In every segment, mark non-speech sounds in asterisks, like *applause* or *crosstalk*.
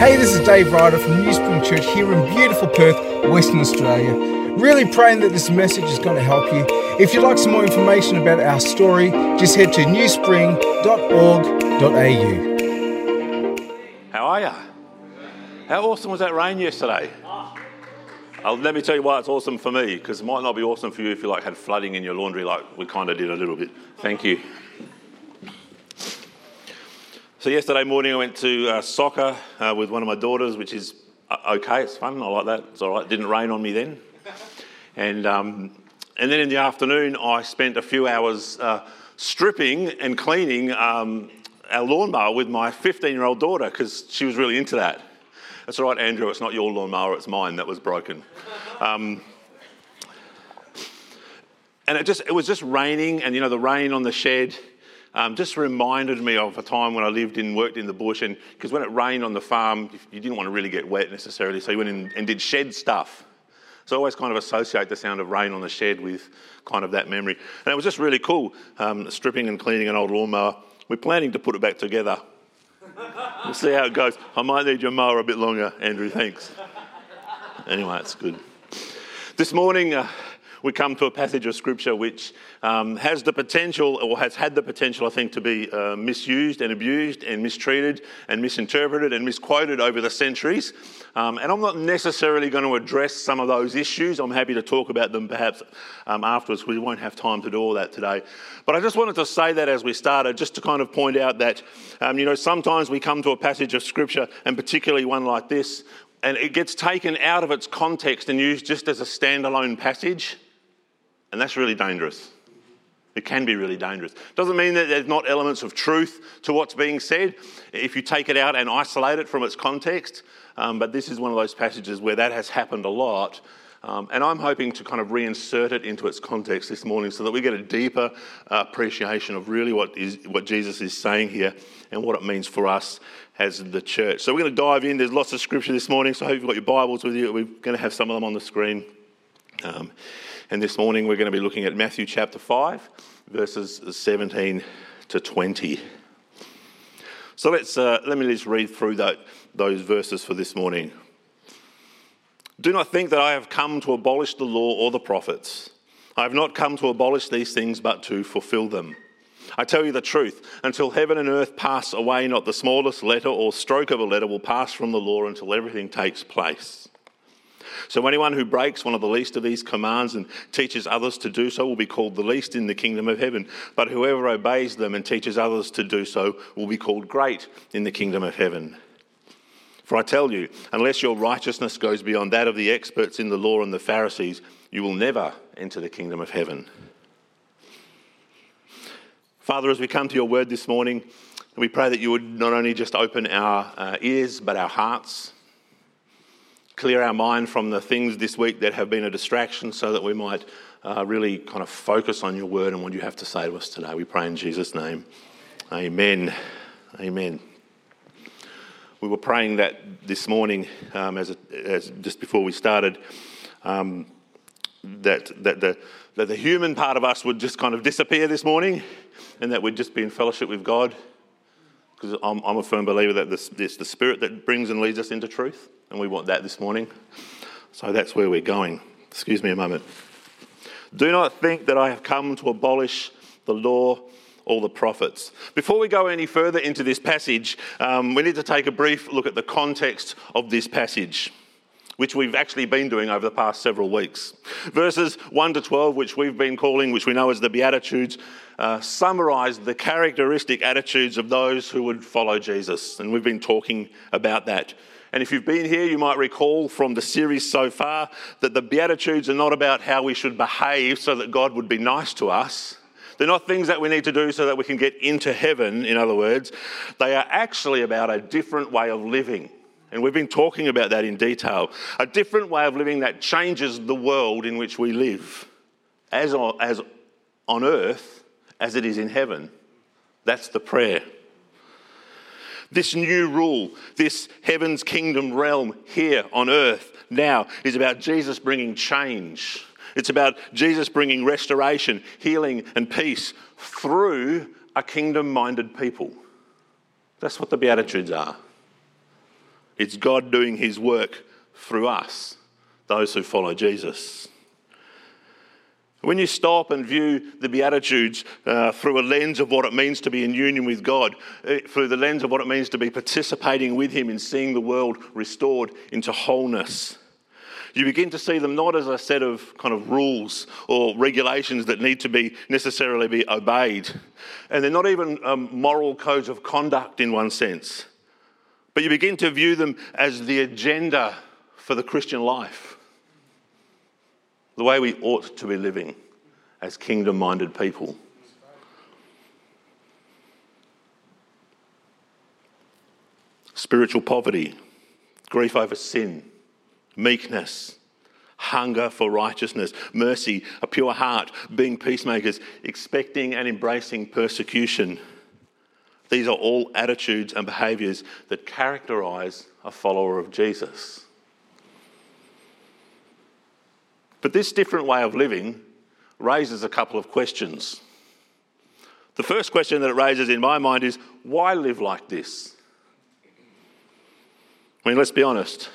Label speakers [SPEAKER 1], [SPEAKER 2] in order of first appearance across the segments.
[SPEAKER 1] Hey, this is Dave Ryder from New Spring Church here in beautiful Perth, Western Australia. Really praying that this message is going to help you. If you'd like some more information about our story, just head to newspring.org.au.
[SPEAKER 2] How are you? How awesome was that rain yesterday? Uh, let me tell you why it's awesome for me, because it might not be awesome for you if you like had flooding in your laundry, like we kind of did a little bit. Thank you. So yesterday morning I went to uh, soccer uh, with one of my daughters, which is uh, okay. It's fun. I like that. It's all right. It didn't rain on me then. *laughs* And um, and then in the afternoon I spent a few hours uh, stripping and cleaning um, our lawnmower with my 15-year-old daughter because she was really into that. That's all right, Andrew. It's not your lawnmower. It's mine that was broken. *laughs* Um, and it just it was just raining, and you know the rain on the shed um, just reminded me of a time when I lived and worked in the bush. And because when it rained on the farm, you didn't want to really get wet necessarily, so you went in and did shed stuff. So I always kind of associate the sound of rain on the shed with kind of that memory. And it was just really cool um, stripping and cleaning an old lawnmower. We're planning to put it back together. *laughs* We'll see how it goes. I might need your mower a bit longer, Andrew. Thanks. Anyway, it's good. This morning, uh, we come to a passage of scripture which um, has the potential, or has had the potential, I think, to be uh, misused and abused and mistreated and misinterpreted and misquoted over the centuries. Um, and I'm not necessarily going to address some of those issues. I'm happy to talk about them perhaps um, afterwards. We won't have time to do all that today. But I just wanted to say that as we started, just to kind of point out that, um, you know, sometimes we come to a passage of scripture, and particularly one like this, and it gets taken out of its context and used just as a standalone passage. And that's really dangerous. It can be really dangerous. Doesn't mean that there's not elements of truth to what's being said if you take it out and isolate it from its context. Um, but this is one of those passages where that has happened a lot. Um, and I'm hoping to kind of reinsert it into its context this morning so that we get a deeper uh, appreciation of really what, is, what Jesus is saying here and what it means for us as the church. So we're going to dive in. There's lots of scripture this morning, so I hope you've got your Bibles with you. We're going to have some of them on the screen. Um, and this morning we're going to be looking at Matthew chapter 5, verses 17 to 20. So let's, uh, let me just read through that, those verses for this morning. Do not think that I have come to abolish the law or the prophets. I have not come to abolish these things, but to fulfill them. I tell you the truth, until heaven and earth pass away, not the smallest letter or stroke of a letter will pass from the law until everything takes place. So anyone who breaks one of the least of these commands and teaches others to do so will be called the least in the kingdom of heaven. But whoever obeys them and teaches others to do so will be called great in the kingdom of heaven. For I tell you, unless your righteousness goes beyond that of the experts in the law and the Pharisees, you will never enter the kingdom of heaven. Father, as we come to your word this morning, we pray that you would not only just open our uh, ears, but our hearts clear our mind from the things this week that have been a distraction so that we might uh, really kind of focus on your word and what you have to say to us today. We pray in Jesus' name. Amen. Amen. We were praying that this morning, um, as, a, as, just before we started, um, that, that, the, that the human part of us would just kind of disappear this morning and that we'd just be in fellowship with God. Because I'm, I'm, a firm believer that this, it's the Spirit that brings and leads us into truth and we want that this morning. So that's where we're going. Excuse me a moment. Do not think that I have come to abolish the law or the prophets. Before we go any further into this passage, um, we need to take a brief look at the context of this passage which we've actually been doing over the past several weeks. Verses 1 to 12, which we've been calling, which we know as the Beatitudes, uh, summarise the characteristic attitudes of those who would follow Jesus. And we've been talking about that and if you've been here, you might recall from the series so far that the Beatitudes are not about how we should behave so that God would be nice to us. They're not things that we need to do so that we can get into heaven, in other words. They are actually about a different way of living. And we've been talking about that in detail. A different way of living that changes the world in which we live, as on, as on earth as it is in heaven. That's the prayer. This new rule, this heaven's kingdom realm here on earth now, is about Jesus bringing change. It's about Jesus bringing restoration, healing, and peace through a kingdom minded people. That's what the Beatitudes are. It's God doing his work through us, those who follow Jesus. When you stop and view the Beatitudes uh, through a lens of what it means to be in union with God, uh, through the lens of what it means to be participating with Him in seeing the world restored into wholeness, you begin to see them not as a set of kind of rules or regulations that need to be necessarily be obeyed. And they're not even um, moral codes of conduct in one sense. But you begin to view them as the agenda for the Christian life the way we ought to be living as kingdom minded people. Spiritual poverty, grief over sin, meekness, hunger for righteousness, mercy, a pure heart, being peacemakers, expecting and embracing persecution. These are all attitudes and behaviours that characterise a follower of Jesus. But this different way of living raises a couple of questions. The first question that it raises in my mind is why live like this? I mean, let's be honest.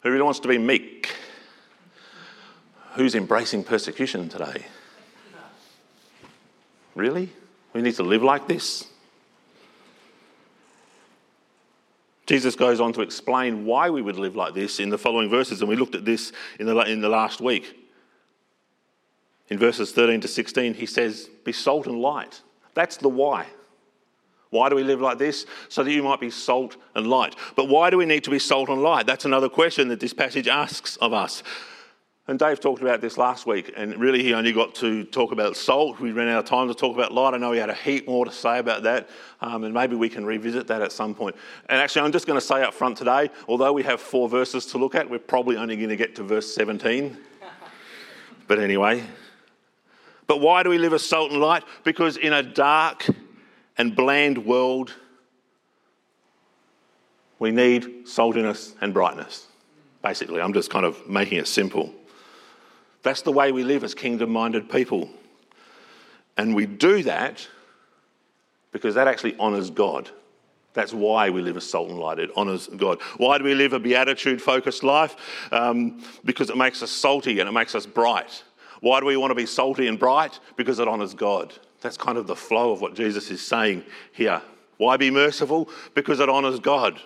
[SPEAKER 2] Who really wants to be meek? Who's embracing persecution today? Really? We need to live like this? Jesus goes on to explain why we would live like this in the following verses, and we looked at this in the, in the last week. In verses 13 to 16, he says, Be salt and light. That's the why. Why do we live like this? So that you might be salt and light. But why do we need to be salt and light? That's another question that this passage asks of us. And Dave talked about this last week, and really he only got to talk about salt. We ran out of time to talk about light. I know he had a heap more to say about that, um, and maybe we can revisit that at some point. And actually, I'm just going to say up front today, although we have four verses to look at, we're probably only going to get to verse 17. *laughs* but anyway. But why do we live as salt and light? Because in a dark and bland world, we need saltiness and brightness. Basically, I'm just kind of making it simple. That's the way we live as kingdom minded people. And we do that because that actually honours God. That's why we live as salt and light. It honours God. Why do we live a beatitude focused life? Um, because it makes us salty and it makes us bright. Why do we want to be salty and bright? Because it honours God. That's kind of the flow of what Jesus is saying here. Why be merciful? Because it honours God.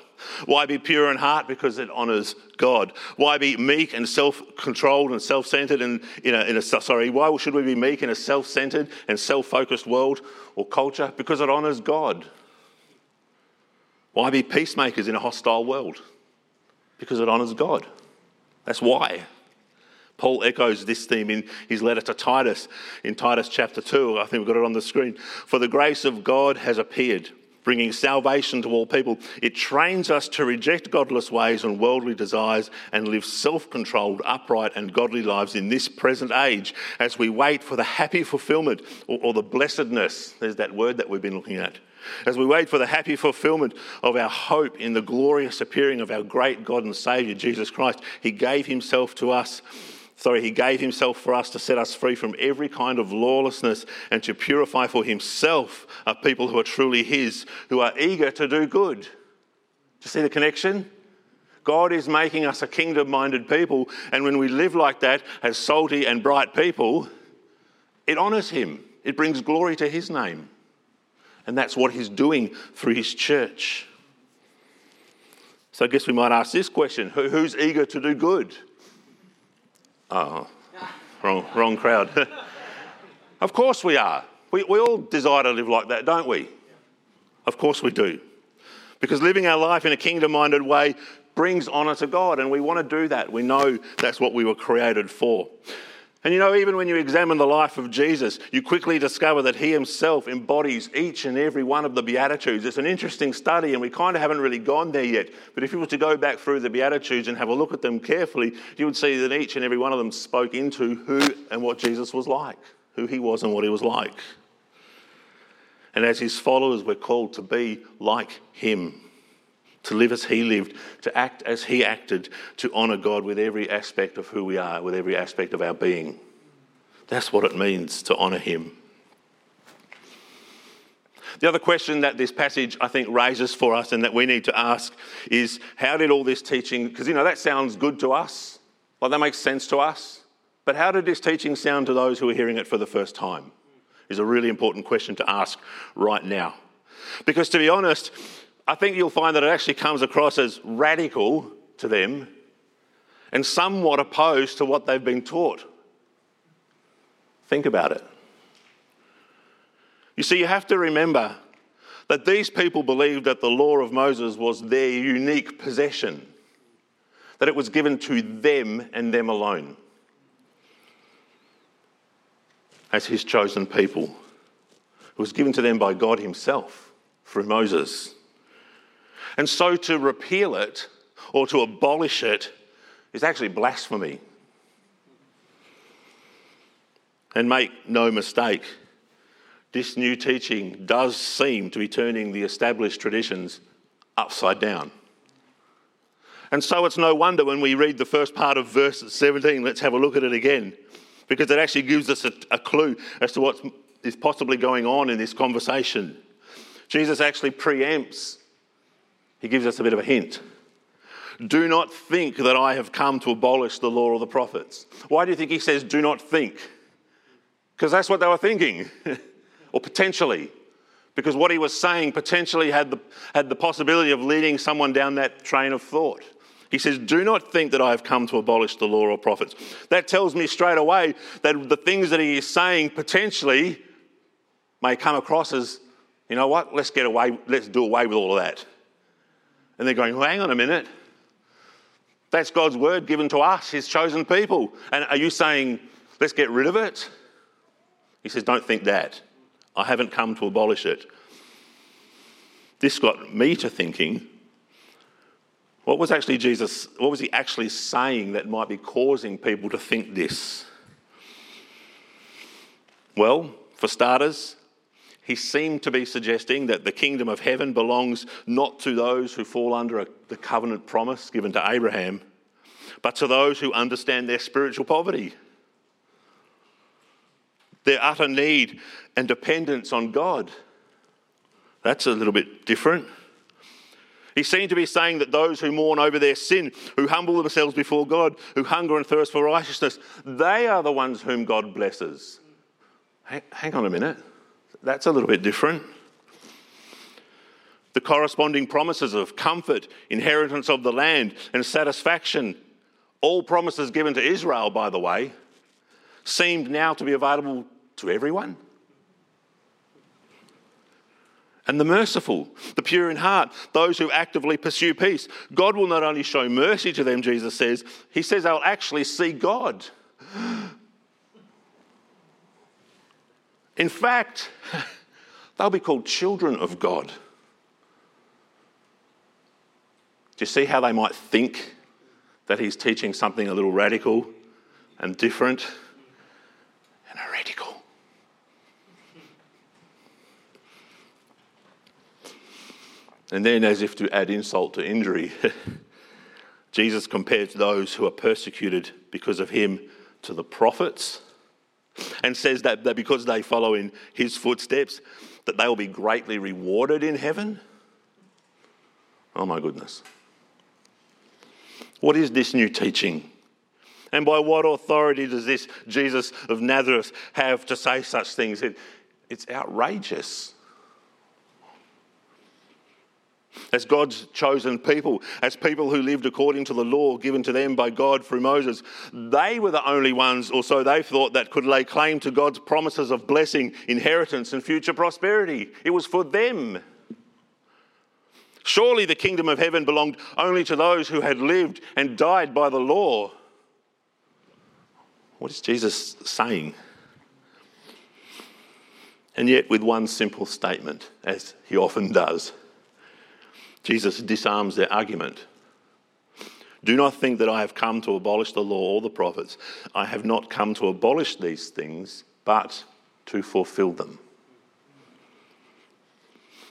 [SPEAKER 2] Why be pure in heart? Because it honours God. Why be meek and self-controlled and self-centered and in a, in a sorry? Why should we be meek in a self-centered and self-focused world or culture? Because it honours God. Why be peacemakers in a hostile world? Because it honours God. That's why. Paul echoes this theme in his letter to Titus in Titus chapter 2. I think we've got it on the screen. For the grace of God has appeared bringing salvation to all people. It trains us to reject godless ways and worldly desires and live self controlled, upright, and godly lives in this present age as we wait for the happy fulfillment or, or, the blessedness. There's that word that we've been looking at. As we wait for the happy fulfillment of our hope in the glorious appearing of our great God and Saviour, Jesus Christ, He gave Himself to us Sorry, he gave himself for us to set us free from every kind of lawlessness and to purify for himself a people who are truly his, who are eager to do good. Do you see the connection? God is making us a kingdom minded people, and when we live like that as salty and bright people, it honours him. It brings glory to his name. And that's what he's doing through his church. So I guess we might ask this question who's eager to do good? Oh, wrong, wrong crowd. *laughs* of course we are. We, we all desire to live like that, don't we? Of course we do. Because living our life in a kingdom minded way brings honour to God, and we want to do that. We know that's what we were created for. And you know, even when you examine the life of Jesus, you quickly discover that he himself embodies each and every one of the Beatitudes. It's an interesting study, and we kind of haven't really gone there yet. But if you were to go back through the Beatitudes and have a look at them carefully, you would see that each and every one of them spoke into who and what Jesus was like, who he was and what he was like. And as his followers, we're called to be like him to live as he lived, to act as he acted, to honour God with every aspect of who we are, with every aspect of our being. That's what it means to honour him. The other question that this passage, I think, raises for us and that we need to ask is how did all this teaching, because you know, that sounds good to us, like that makes sense to us, but how did this teaching sound to those who are hearing it for the first time? Is a really important question to ask right now. Because to be honest, I think you'll find that it actually comes across as radical to them and somewhat opposed to what they've been taught. Think about it. You see, you have to remember that these people believed that the law of Moses was their unique possession, that it was given to them and them alone as his chosen people. It was given to them by God Himself through Moses. And so to repeal it or to abolish it is actually blasphemy. And make no mistake, this new teaching does seem to be turning the established traditions upside down. And so it's no wonder when we read the first part of verse 17, let's have a look at it again, because it actually gives us a, a clue as to what is possibly going on in this conversation. Jesus actually preempts, he gives us a bit of a hint. Do not think that I have come to abolish the law or the prophets. Why do you think he says, do not think? Because that's what they were thinking, *laughs* or potentially. Because what he was saying potentially had the, had the possibility of leading someone down that train of thought. He says, Do not think that I have come to abolish the law or prophets. That tells me straight away that the things that he is saying potentially may come across as, you know what, let's get away, let's do away with all of that. And they're going, well, hang on a minute. That's God's word given to us, his chosen people. And are you saying, let's get rid of it? He says, don't think that. I haven't come to abolish it. This got me to thinking, what was actually Jesus, what was he actually saying that might be causing people to think this? Well, for starters, he seemed to be suggesting that the kingdom of heaven belongs not to those who fall under a, the covenant promise given to Abraham, but to those who understand their spiritual poverty, their utter need and dependence on God. That's a little bit different. He seemed to be saying that those who mourn over their sin, who humble themselves before God, who hunger and thirst for righteousness, they are the ones whom God blesses. Hang, on a minute. That's a little bit different. The corresponding promises of comfort, inheritance of the land, and satisfaction, all promises given to Israel, by the way, seemed now to be available to everyone. And the merciful, the pure in heart, those who actively pursue peace. God will not only show mercy to them, Jesus says, He says they'll actually see God. In fact, they'll be called children of God. Do you see how they might think that he's teaching something a little radical and different and heretical? And then, as if to add insult to injury, *laughs* Jesus compares those who are persecuted because of him to the prophets and says that, that because they follow in his footsteps, that they will be greatly rewarded in heaven. Oh my goodness. What is this new teaching? And by what authority does this Jesus of Nazareth have to say such things? It, it's outrageous as God's chosen people, as people who lived according to the law given to them by God through Moses. They were the only ones, or so they thought, that could lay claim to God's promises of blessing, inheritance, and future prosperity. It was for them. Surely the kingdom of heaven belonged only to those who had lived and died by the law. What is Jesus saying? And yet, with one simple statement, as he often does. Jesus disarms their argument. Do not think that I have come to abolish the law or the prophets. I have not come to abolish these things, but to fulfill them.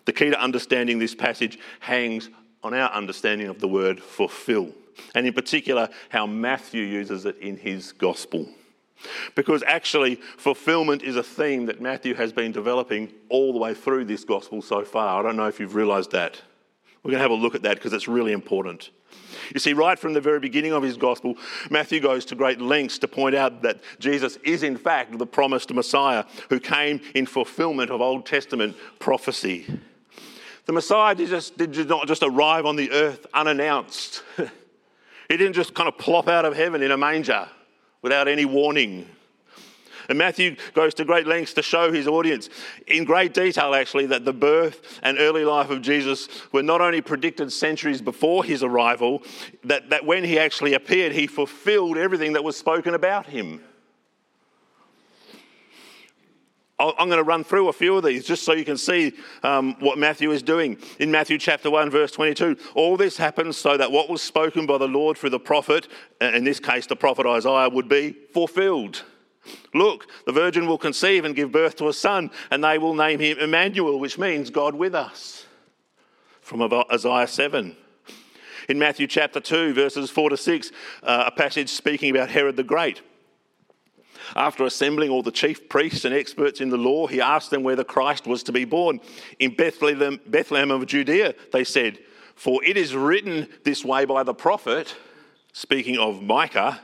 [SPEAKER 2] The key to understanding this passage hangs on our understanding of the word fulfill, and in particular, how Matthew uses it in his gospel. Because actually, fulfillment is a theme that Matthew has been developing all the way through this gospel so far. I don't know if you've realised that. We're going to have a look at that because it's really important. You see, right from the very beginning of his gospel, Matthew goes to great lengths to point out that Jesus is, in fact, the promised Messiah who came in fulfillment of Old Testament prophecy. The Messiah did, just, did not just arrive on the earth unannounced, *laughs* he didn't just kind of plop out of heaven in a manger without any warning. And Matthew goes to great lengths to show his audience, in great detail actually, that the birth and early life of Jesus were not only predicted centuries before his arrival, that, that when he actually appeared, he fulfilled everything that was spoken about him. I'm going to run through a few of these just so you can see um, what Matthew is doing. In Matthew chapter 1, verse 22, all this happens so that what was spoken by the Lord through the prophet, in this case the prophet Isaiah, would be fulfilled. Look, the virgin will conceive and give birth to a son, and they will name him Emmanuel, which means God with us. From Isaiah 7. In Matthew chapter 2, verses 4 to 6, uh, a passage speaking about Herod the Great. After assembling all the chief priests and experts in the law, he asked them where the Christ was to be born. In Bethlehem, Bethlehem of Judea, they said, For it is written this way by the prophet, speaking of Micah.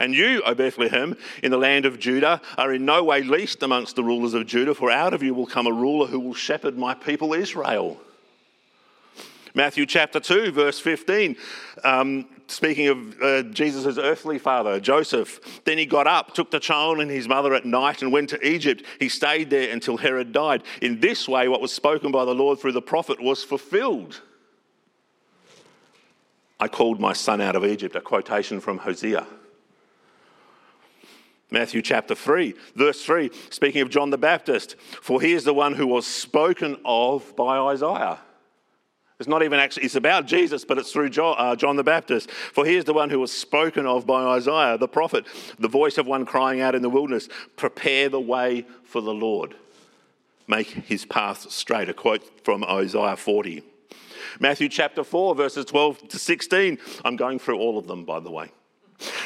[SPEAKER 2] And you, O Bethlehem, in the land of Judah, are in no way least amongst the rulers of Judah, for out of you will come a ruler who will shepherd my people Israel. Matthew chapter 2, verse 15, um, speaking of uh, Jesus' earthly father, Joseph. Then he got up, took the child and his mother at night, and went to Egypt. He stayed there until Herod died. In this way, what was spoken by the Lord through the prophet was fulfilled. I called my son out of Egypt, a quotation from Hosea. Matthew chapter 3, verse 3, speaking of John the Baptist, for he is the one who was spoken of by Isaiah. It's not even actually, it's about Jesus, but it's through John, uh, John, the Baptist. For he is the one who was spoken of by Isaiah, the prophet, the voice of one crying out in the wilderness, prepare the way for the Lord. Make his path straight. A quote from Isaiah 40. Matthew chapter 4, verses 12 to 16. I'm going through all of them, by the way.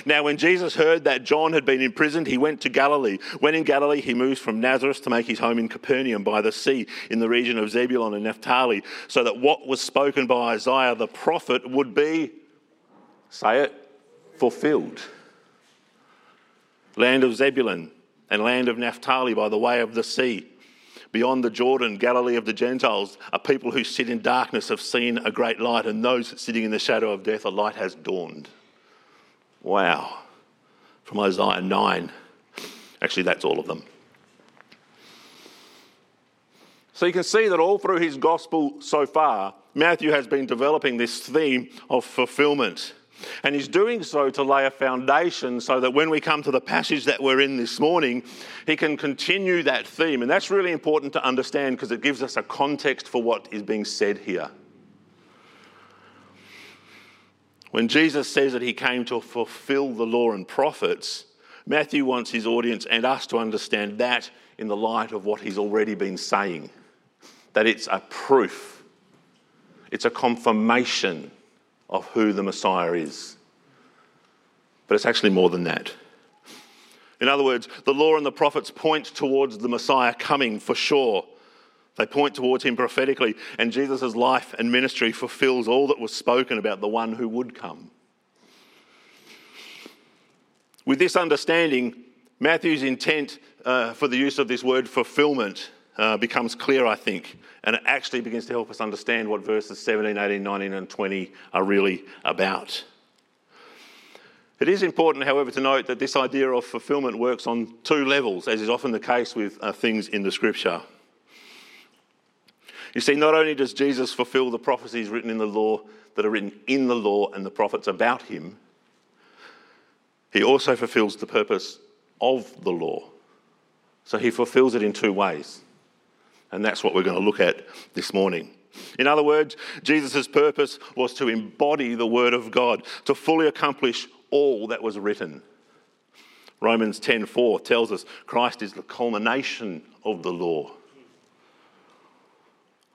[SPEAKER 2] Now, when Jesus heard that John had been imprisoned, he went to Galilee. When in Galilee, he moves from Nazareth to make his home in Capernaum by the sea in the region of Zebulun and Naphtali, so that what was spoken by Isaiah the prophet would be, say it, fulfilled. Land of Zebulun and land of Naphtali by the way of the sea. Beyond the Jordan, Galilee of the Gentiles, a people who sit in darkness have seen a great light, and those sitting in the shadow of death, a light has dawned. Wow. From Isaiah 9. Actually, that's all of them. So you can see that all through his gospel so far, Matthew has been developing this theme of fulfillment. And he's doing so to lay a foundation so that when we come to the passage that we're in this morning, he can continue that theme. And that's really important to understand because it gives us a context for what is being said here. When Jesus says that he came to fulfill the law and prophets, Matthew wants his audience and us to understand that in the light of what he's already been saying. That it's a proof, it's a confirmation of who the Messiah is. But it's actually more than that. In other words, the law and the prophets point towards the Messiah coming for sure. They point towards him prophetically, and Jesus' life and ministry fulfills all that was spoken about the one who would come. With this understanding, Matthew's intent uh, for the use of this word fulfillment uh, becomes clear, I think, and it actually begins to help us understand what verses 17, 18, 19, and 20 are really about. It is important, however, to note that this idea of fulfillment works on two levels, as is often the case with uh, things in the scripture. You see, not only does Jesus fulfill the prophecies written in the law that are written in the law and the prophets about him, he also fulfills the purpose of the law. So he fulfills it in two ways. And that's what we're going to look at this morning. In other words, Jesus' purpose was to embody the Word of God, to fully accomplish all that was written. Romans 10:4 tells us Christ is the culmination of the law.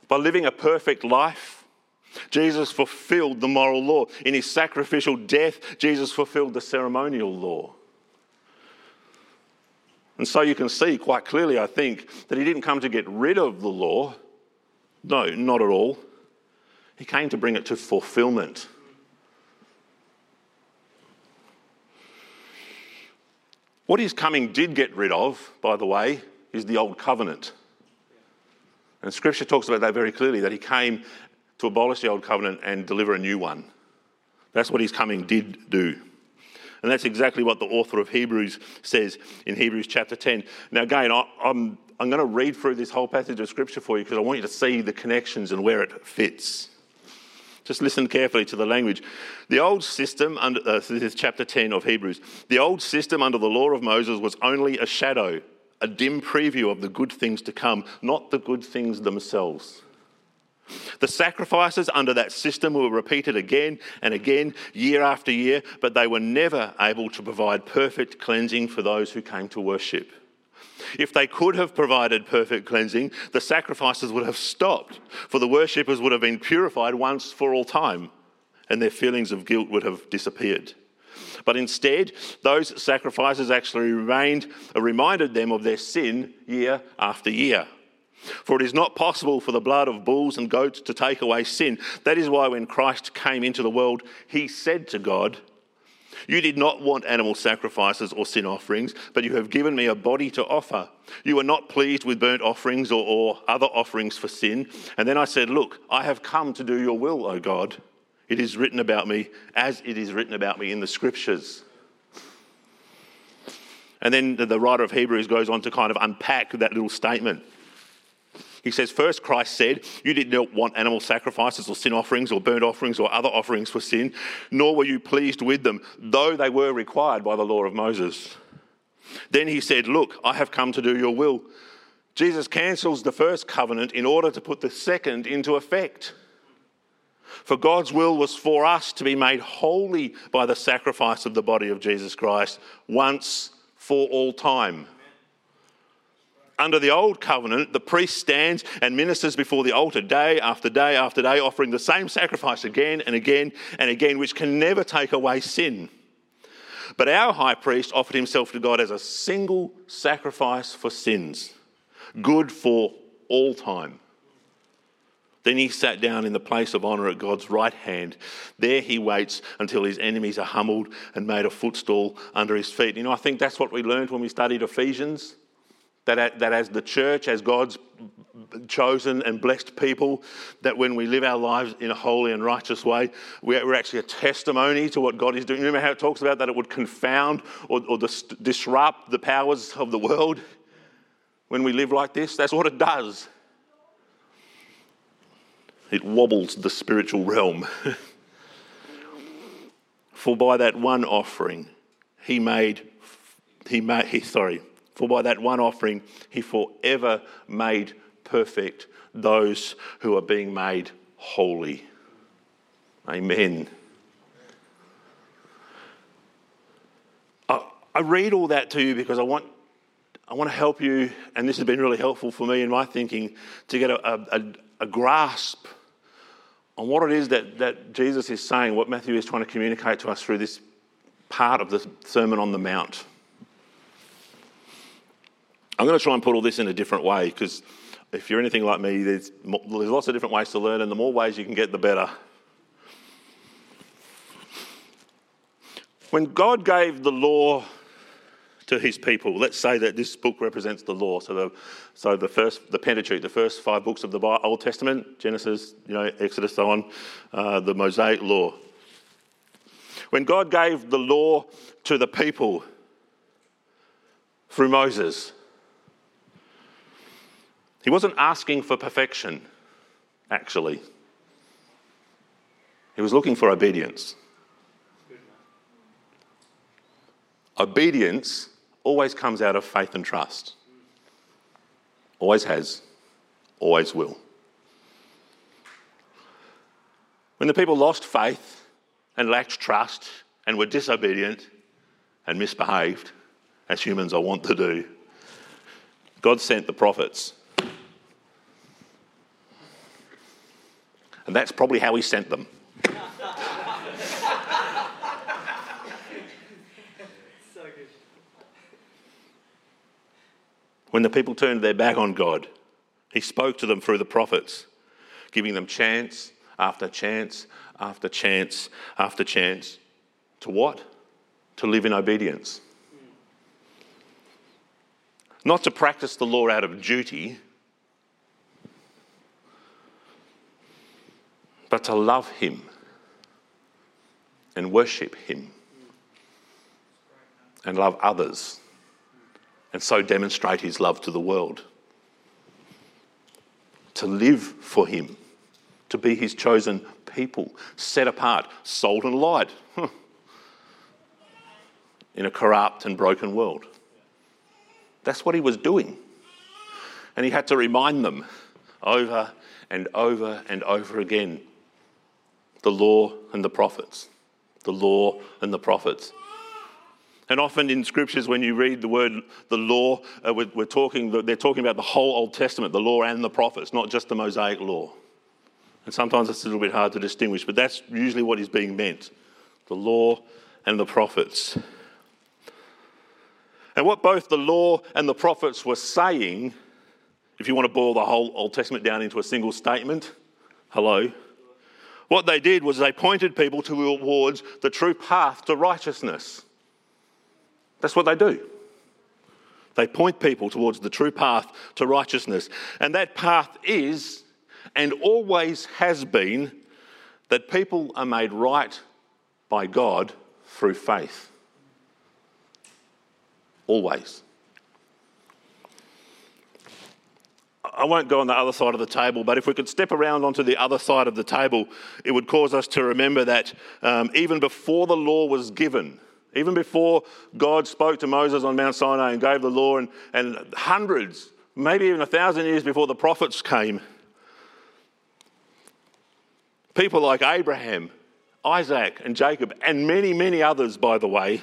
[SPEAKER 2] By living a perfect life, Jesus fulfilled the moral law. In his sacrificial death, Jesus fulfilled the ceremonial law. And so you can see quite clearly, I think, that he didn't come to get rid of the law. No, not at all. He came to bring it to fulfillment. What his coming did get rid of, by the way, is the old covenant. And scripture talks about that very clearly that he came to abolish the old covenant and deliver a new one. That's what his coming did do. And that's exactly what the author of Hebrews says in Hebrews chapter 10. Now, again, I'm, I'm going to read through this whole passage of scripture for you because I want you to see the connections and where it fits. Just listen carefully to the language. The old system, under, uh, this is chapter 10 of Hebrews, the old system under the law of Moses was only a shadow, a dim preview of the good things to come, not the good things themselves. The sacrifices under that system were repeated again and again, year after year, but they were never able to provide perfect cleansing for those who came to worship. If they could have provided perfect cleansing, the sacrifices would have stopped, for the worshippers would have been purified once for all time, and their feelings of guilt would have disappeared. But instead, those sacrifices actually remained, uh, reminded them of their sin year after year. For it is not possible for the blood of bulls and goats to take away sin. That is why when Christ came into the world, he said to God, you did not want animal sacrifices or sin offerings, but you have given me a body to offer. You were not pleased with burnt offerings or, or, other offerings for sin. And then I said, Look, I have come to do your will, O God. It is written about me as it is written about me in the scriptures. And then the writer of Hebrews goes on to kind of unpack that little statement. He says, First, Christ said, You did not want animal sacrifices or sin offerings or burnt offerings or other offerings for sin, nor were you pleased with them, though they were required by the law of Moses. Then he said, Look, I have come to do your will. Jesus cancels the first covenant in order to put the second into effect. For God's will was for us to be made holy by the sacrifice of the body of Jesus Christ once for all time. Under the old covenant, the priest stands and ministers before the altar day after day after day, offering the same sacrifice again and again and again, which can never take away sin. But our high priest offered himself to God as a single sacrifice for sins, good for all time. Then he sat down in the place of honour at God's right hand. There he waits until his enemies are humbled and made a footstool under his feet. You know, I think that's what we learned when we studied Ephesians that, that as the church, as God's chosen and blessed people, that when we live our lives in a holy and righteous way, we're actually a testimony to what God is doing. Remember how it talks about that it would confound or, or disrupt the powers of the world when we live like this? That's what it does. It wobbles the spiritual realm. *laughs* For by that one offering, he made, he made, he, sorry, for by that one offering, he forever made perfect those who are being made holy. Amen. I, read all that to you because I want, I want to help you, and this has been really helpful for me in my thinking, to get a, a, a grasp on what it is that, that Jesus is saying, what Matthew is trying to communicate to us through this part of the Sermon on the Mount. I'm going to try and put all this in a different way because if you're anything like me, there's, there's lots of different ways to learn, and the more ways you can get, the better. When God gave the law to his people, let's say that this book represents the law. So the, so the first, the Pentateuch, the first five books of the Old Testament, Genesis, you know, Exodus, so on, uh, the Mosaic law. When God gave the law to the people through Moses, he wasn't asking for perfection, actually. He was looking for obedience. Obedience always comes out of faith and trust. Always has, always will. When the people lost faith and lacked trust and were disobedient and misbehaved, as humans are wont to do, God sent the prophets And that's probably how he sent them. When the people turned their back on God, He spoke to them through the prophets, giving them chance after chance after chance after chance. To what? To live in obedience. Not to practice the law out of duty, but to love Him and worship Him and love others and so demonstrate His love to the world. To live for Him, to be His chosen people, set apart, salt and light *laughs* in a corrupt and broken world. That's what He was doing. And He had to remind them over and over and over again the law and the prophets. The law and the prophets. And often in scriptures, when you read the word the law, uh, we're, we're, talking, they're talking about the whole Old Testament, the law and the prophets, not just the Mosaic law. And sometimes it's a little bit hard to distinguish, but that's usually what is being meant the law and the prophets. And what both the law and the prophets were saying, if you want to boil the whole Old Testament down into a single statement, hello, what they did was they pointed people towards the true path to righteousness. That's what they do. They point people towards the true path to righteousness. And that path is, and always has been, that people are made right by God through faith. Always. I won't go on the other side of the table, but if we could step around onto the other side of the table, it would cause us to remember that um, even before the law was given, even before God spoke to Moses on Mount Sinai and gave the law, and, and hundreds, maybe even a thousand years before the prophets came, people like Abraham, Isaac, and Jacob, and many, many others, by the way,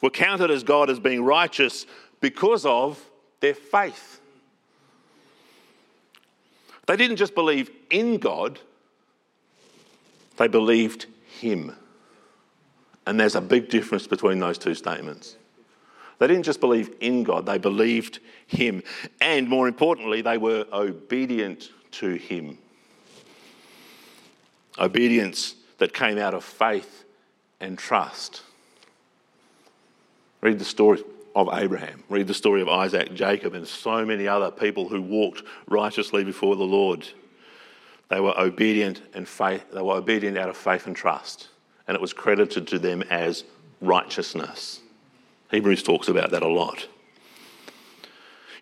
[SPEAKER 2] were counted as God as being righteous because of their faith. They didn't just believe in God, they believed Him. And there's a big difference between those two statements. They didn't just believe in God, they believed Him. And more importantly, they were obedient to Him. Obedience that came out of faith and trust. Read the story of Abraham. Read the story of Isaac, Jacob, and so many other people who walked righteously before the Lord. They were obedient and faith, they were obedient out of faith and trust, and it was credited to them as righteousness. Hebrews talks about that a lot.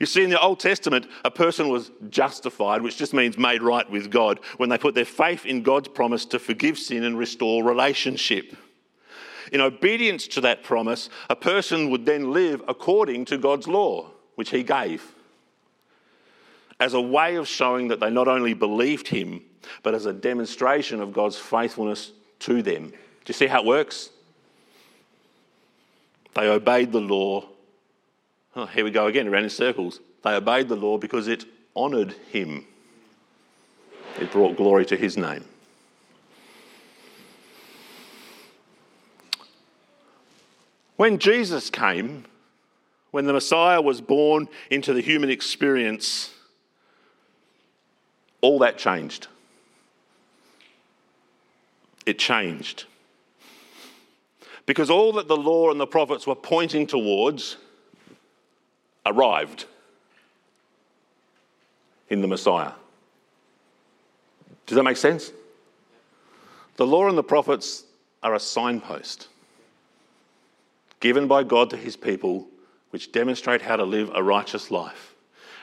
[SPEAKER 2] You see, in the Old Testament, a person was justified, which just means made right with God, when they put their faith in God's promise to forgive sin and restore relationship. In obedience to that promise, a person would then live according to God's law, which He gave, as a way of showing that they not only believed Him, but as a demonstration of God's faithfulness to them. You see how it works? They obeyed the law. Oh, here we go again, around in circles. They obeyed the law because it honoured Him, it brought glory to His name. When Jesus came, when the Messiah was born into the human experience, all that changed. It changed. Because all that the law and the prophets were pointing towards arrived in the Messiah. Does that make sense? The law and the prophets are a signpost given by God to his people, which demonstrate how to live a righteous life.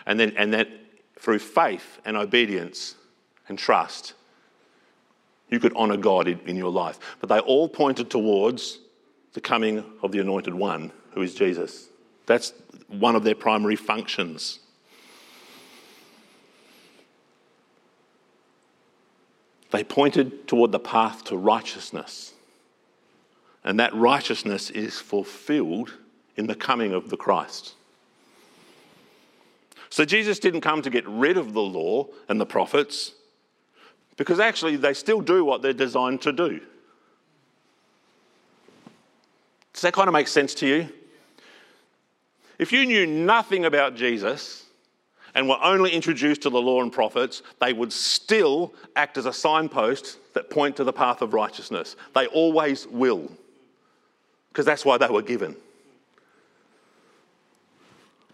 [SPEAKER 2] And then and that through faith and obedience and trust, you could honour God in, in your life. But they all pointed towards the coming of the anointed one, who is Jesus. That's one of their primary functions. They pointed toward the path to righteousness. And that righteousness is fulfilled in the coming of the Christ. So Jesus didn't come to get rid of the law and the prophets because actually they still do what they're designed to do. Does that kind of make sense to you? if you knew nothing about Jesus and were only introduced to the law and prophets, they would still act as a signpost that point to the path of righteousness. They always will, because that's why they were given.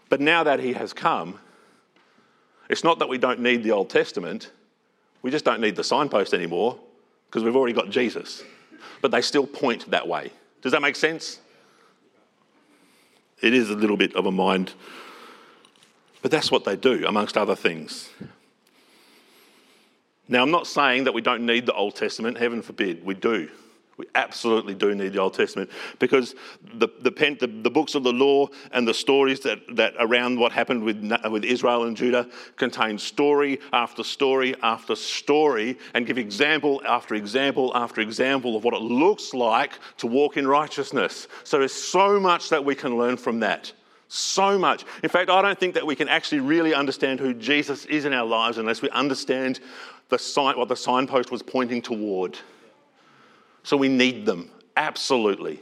[SPEAKER 2] But now that he has come, it's not that we don't need the Old Testament, we just don't need the signpost anymore because we've already got Jesus. But they still point that way. Does that make sense? It is a little bit of a mind, but that's what they do, amongst other things. Now, I'm not saying that we don't need the Old Testament, heaven forbid, we do. We absolutely do need the Old Testament because the, the, pen, the, the, books of the law and the stories that, that around what happened with, with Israel and Judah contain story after story after story and give example after example after example of what it looks like to walk in righteousness. So there's so much that we can learn from that. So much. In fact, I don't think that we can actually really understand who Jesus is in our lives unless we understand the sign, what the signpost was pointing toward. So we need them, absolutely.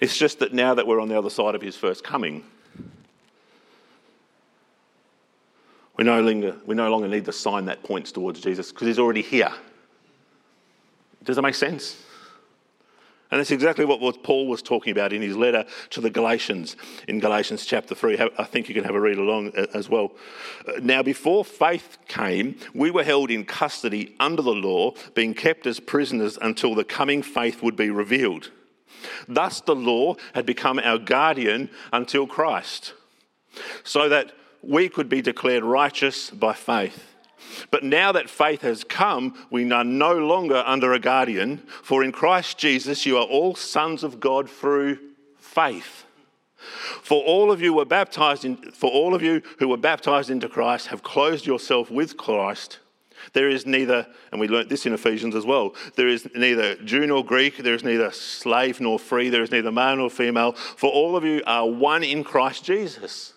[SPEAKER 2] It's just that now that we're on the other side of his first coming, we no longer, we no longer need the sign that points towards Jesus because he's already here. Does that make sense? And that's exactly what Paul was talking about in his letter to the Galatians in Galatians chapter 3. I think you can have a read along uh, as well. Uh, now, before faith came, we were held in custody under the law, being kept as prisoners until the coming faith would be revealed. Thus, the law had become our guardian until Christ, so that we could be declared righteous by faith. But now that faith has come, we are no longer under a guardian, for in Christ Jesus you are all sons of God through faith. For all of you were baptized in, for all of you who were baptized into Christ have closed yourself with Christ. There is neither, and we learnt this in Ephesians as well, there is neither Jew nor Greek, there is neither slave nor free, there is neither male nor female, for all of you are one in Christ Jesus.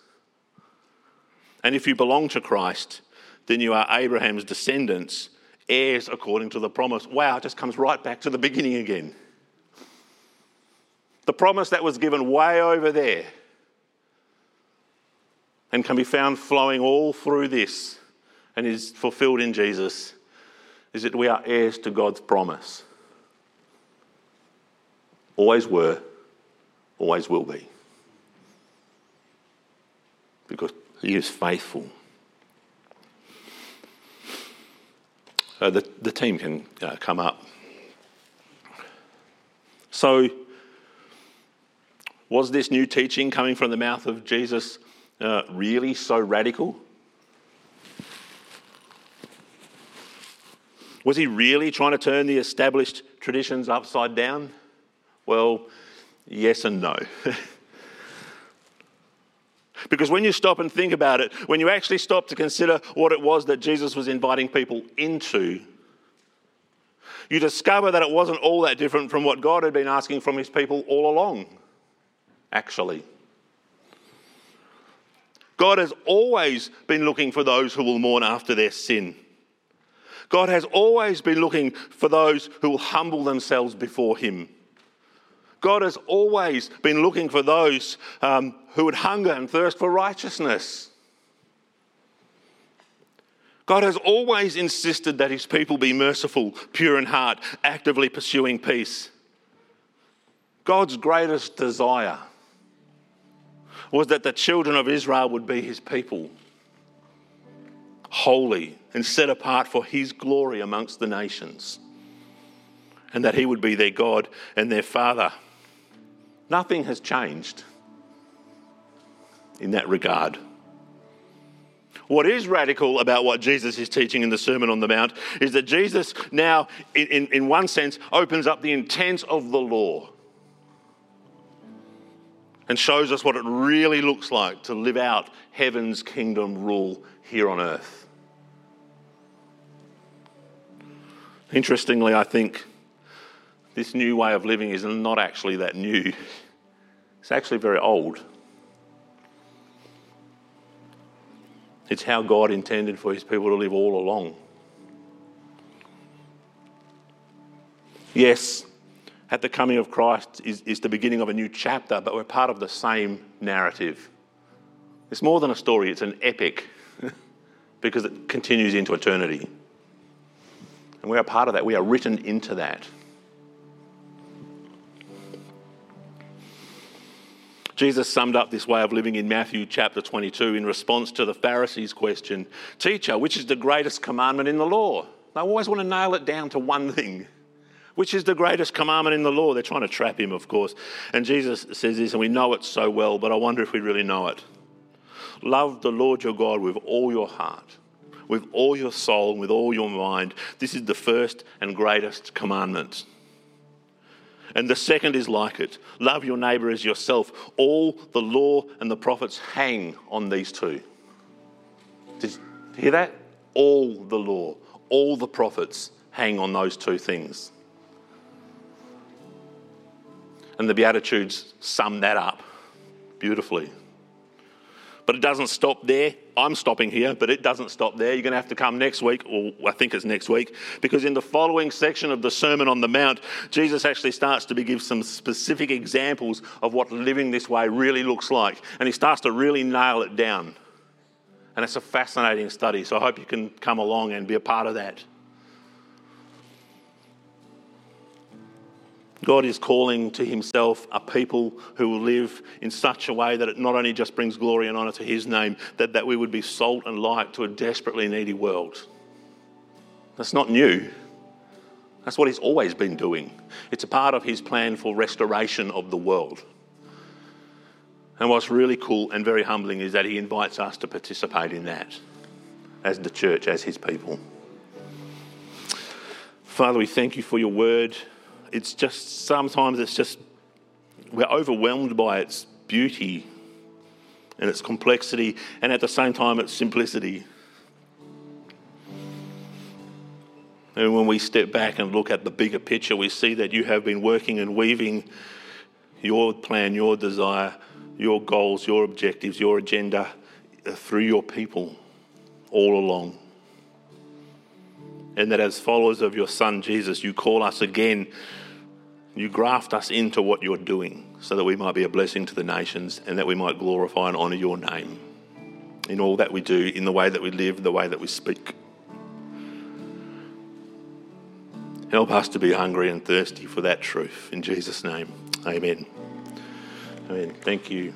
[SPEAKER 2] And if you belong to Christ, then you are Abraham's descendants, heirs according to the promise. Wow, it just comes right back to the beginning again. The promise that was given way over there and can be found flowing all through this and is fulfilled in Jesus is that we are heirs to God's promise. Always were, always will be. Because He is faithful. Uh, the, the team can uh, come up. So, was this new teaching coming from the mouth of Jesus uh, really so radical? Was he really trying to turn the established traditions upside down? Well, yes and no. *laughs* Because when you stop and think about it, when you actually stop to consider what it was that Jesus was inviting people into, you discover that it wasn't all that different from what God had been asking from his people all along, actually. God has always been looking for those who will mourn after their sin. God has always been looking for those who will humble themselves before him. God has always been looking for those um, who would hunger and thirst for righteousness. God has always insisted that his people be merciful, pure in heart, actively pursuing peace. God's greatest desire was that the children of Israel would be his people, holy and set apart for his glory amongst the nations, and that he would be their God and their Father. Nothing has changed in that regard. What is radical about what Jesus is teaching in the Sermon on the Mount is that Jesus now, in, in, in one sense, opens up the intent of the law and shows us what it really looks like to live out heaven's kingdom rule here on earth. Interestingly, I think this new way of living is not actually that new, it's actually very old. It's how God intended for his people to live all along. Yes, at the coming of Christ is, is the beginning of a new chapter, but we're part of the same narrative. It's more than a story, it's an epic *laughs* because it continues into eternity. And we are part of that, we are written into that. Jesus summed up this way of living in Matthew chapter 22 in response to the Pharisees' question Teacher, which is the greatest commandment in the law? They always want to nail it down to one thing. Which is the greatest commandment in the law? They're trying to trap him, of course. And Jesus says this, and we know it so well, but I wonder if we really know it. Love the Lord your God with all your heart, with all your soul, and with all your mind. This is the first and greatest commandment. And the second is like it love your neighbour as yourself. All the law and the prophets hang on these two. Did you hear that? All the law, all the prophets hang on those two things. And the Beatitudes sum that up beautifully. But it doesn't stop there. I'm stopping here, but it doesn't stop there. You're going to have to come next week, or I think it's next week, because in the following section of the Sermon on the Mount, Jesus actually starts to give some specific examples of what living this way really looks like. And he starts to really nail it down. And it's a fascinating study, so I hope you can come along and be a part of that. God is calling to himself a people who will live in such a way that it not only just brings glory and honour to his name, that, that we would be salt and light to a desperately needy world. That's not new. That's what he's always been doing. It's a part of his plan for restoration of the world. And what's really cool and very humbling is that he invites us to participate in that as the church, as his people. Father, we thank you for your word it's just sometimes it's just we're overwhelmed by its beauty and its complexity, and at the same time, its simplicity. And when we step back and look at the bigger picture, we see that you have been working and weaving your plan, your desire, your goals, your objectives, your agenda through your people all along. And that as followers of your Son Jesus, you call us again you graft us into what you're doing so that we might be a blessing to the nations and that we might glorify and honour your name in all that we do, in the way that we live, the way that we speak. Help us to be hungry and thirsty for that truth. In Jesus' name, amen. Amen. Thank you.